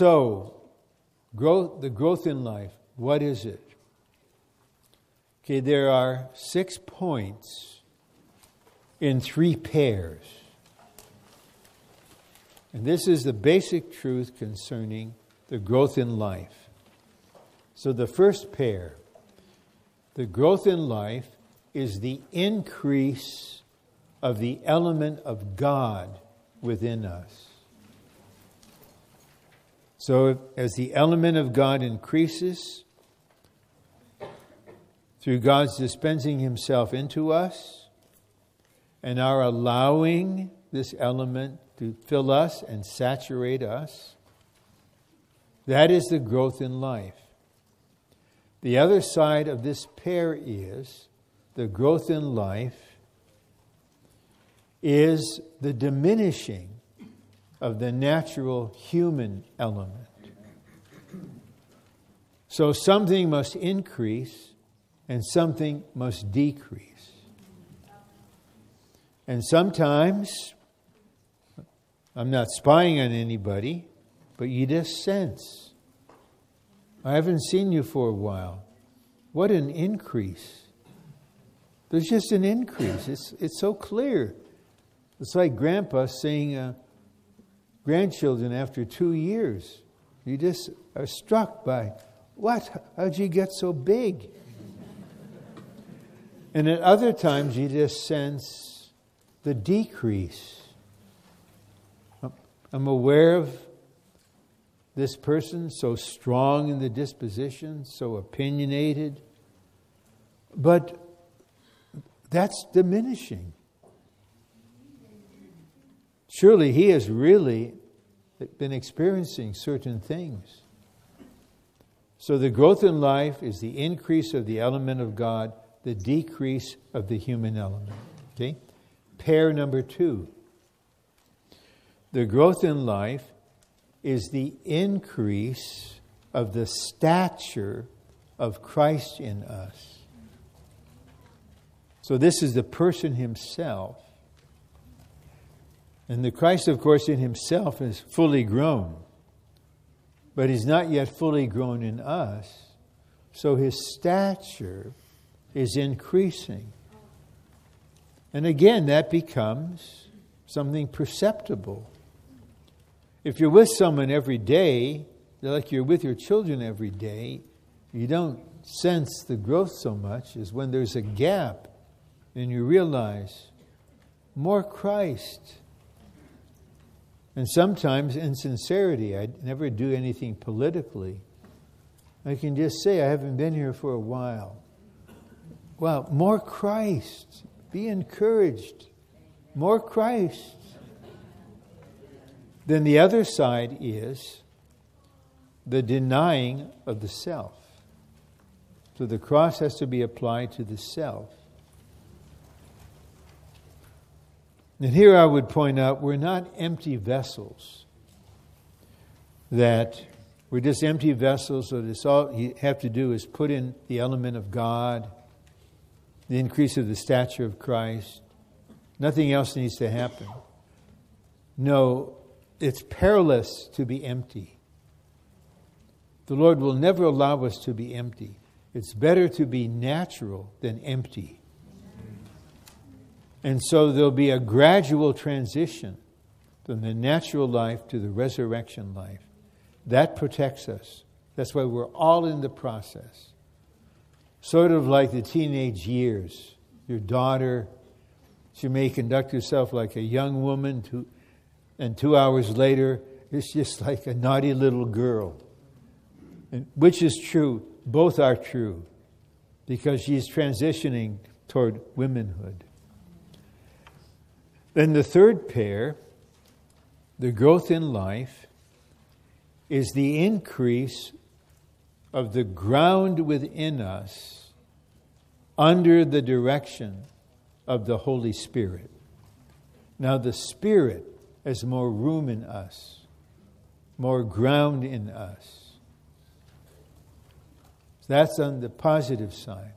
So, growth, the growth in life, what is it? Okay, there are six points in three pairs. And this is the basic truth concerning the growth in life. So, the first pair, the growth in life is the increase of the element of God within us. So, as the element of God increases, through God's dispensing Himself into us and our allowing this element to fill us and saturate us, that is the growth in life. The other side of this pair is the growth in life is the diminishing of the natural human element. So something must increase and something must decrease. And sometimes, I'm not spying on anybody, but you just sense. I haven't seen you for a while. What an increase. There's just an increase. It's, it's so clear. It's like grandpa saying, uh, grandchildren after two years. You just are struck by, what? How'd you get so big? and at other times, you just sense the decrease. I'm aware of this person, so strong in the disposition, so opinionated, but that's diminishing. Surely he has really been experiencing certain things. So the growth in life is the increase of the element of God, the decrease of the human element. Okay? Pair number two. The growth in life is the increase of the stature of Christ in us. So, this is the person himself. And the Christ, of course, in himself is fully grown, but he's not yet fully grown in us. So, his stature is increasing. And again, that becomes something perceptible. If you're with someone every day, like you're with your children every day, you don't sense the growth so much as when there's a gap and you realize more Christ. And sometimes in sincerity, I never do anything politically. I can just say, I haven't been here for a while. Well, more Christ. Be encouraged. More Christ. Then the other side is the denying of the self. So the cross has to be applied to the self. And here I would point out we're not empty vessels. That we're just empty vessels, so this all you have to do is put in the element of God, the increase of the stature of Christ. Nothing else needs to happen. No, it's perilous to be empty. The Lord will never allow us to be empty. It's better to be natural than empty. And so there'll be a gradual transition from the natural life to the resurrection life. That protects us. That's why we're all in the process. Sort of like the teenage years. Your daughter, she may conduct herself like a young woman to and two hours later, it's just like a naughty little girl. And which is true? Both are true because she's transitioning toward womanhood. Then the third pair, the growth in life, is the increase of the ground within us under the direction of the Holy Spirit. Now, the Spirit has more room in us, more ground in us. That's on the positive side.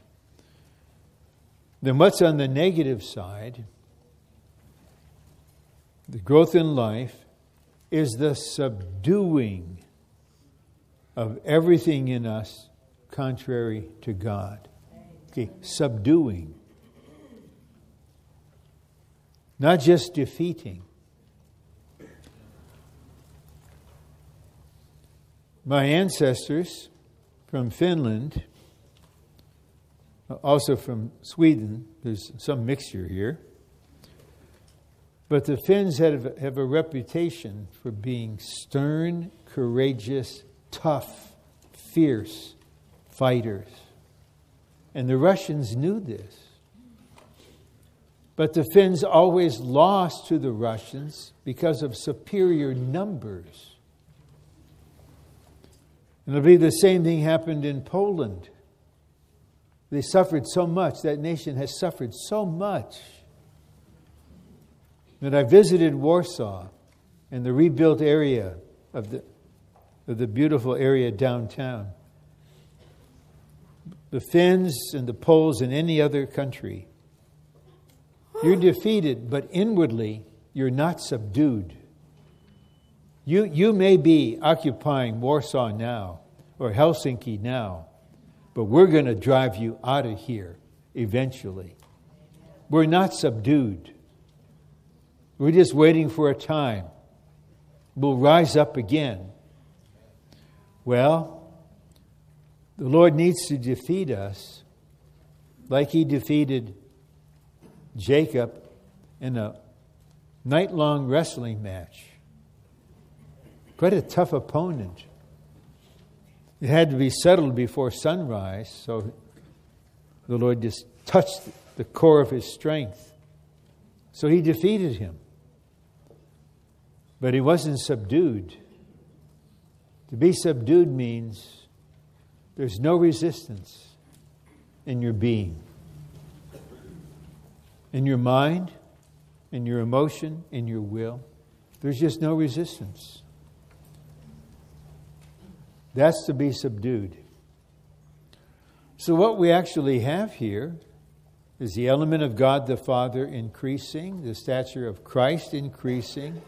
Then, what's on the negative side? The growth in life is the subduing of everything in us contrary to God. Okay, subduing. Not just defeating. My ancestors from Finland, also from Sweden, there's some mixture here. But the Finns have, have a reputation for being stern, courageous, tough, fierce fighters. And the Russians knew this. But the Finns always lost to the Russians because of superior numbers. And I believe the same thing happened in Poland. They suffered so much, that nation has suffered so much. That I visited Warsaw and the rebuilt area of the, of the beautiful area downtown. The Finns and the Poles and any other country. You're defeated, but inwardly, you're not subdued. You, you may be occupying Warsaw now or Helsinki now, but we're going to drive you out of here eventually. We're not subdued. We're just waiting for a time. We'll rise up again. Well, the Lord needs to defeat us like He defeated Jacob in a night long wrestling match. Quite a tough opponent. It had to be settled before sunrise, so the Lord just touched the core of his strength. So he defeated him. But he wasn't subdued. To be subdued means there's no resistance in your being, in your mind, in your emotion, in your will. There's just no resistance. That's to be subdued. So, what we actually have here is the element of God the Father increasing, the stature of Christ increasing,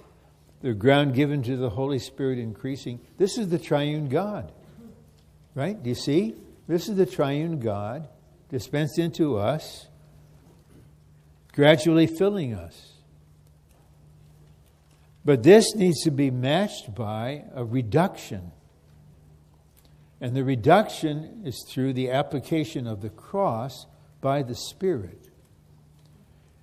the ground given to the Holy Spirit increasing. This is the triune God. Right? Do you see? This is the triune God dispensed into us, gradually filling us. But this needs to be matched by a reduction and the reduction is through the application of the cross by the Spirit.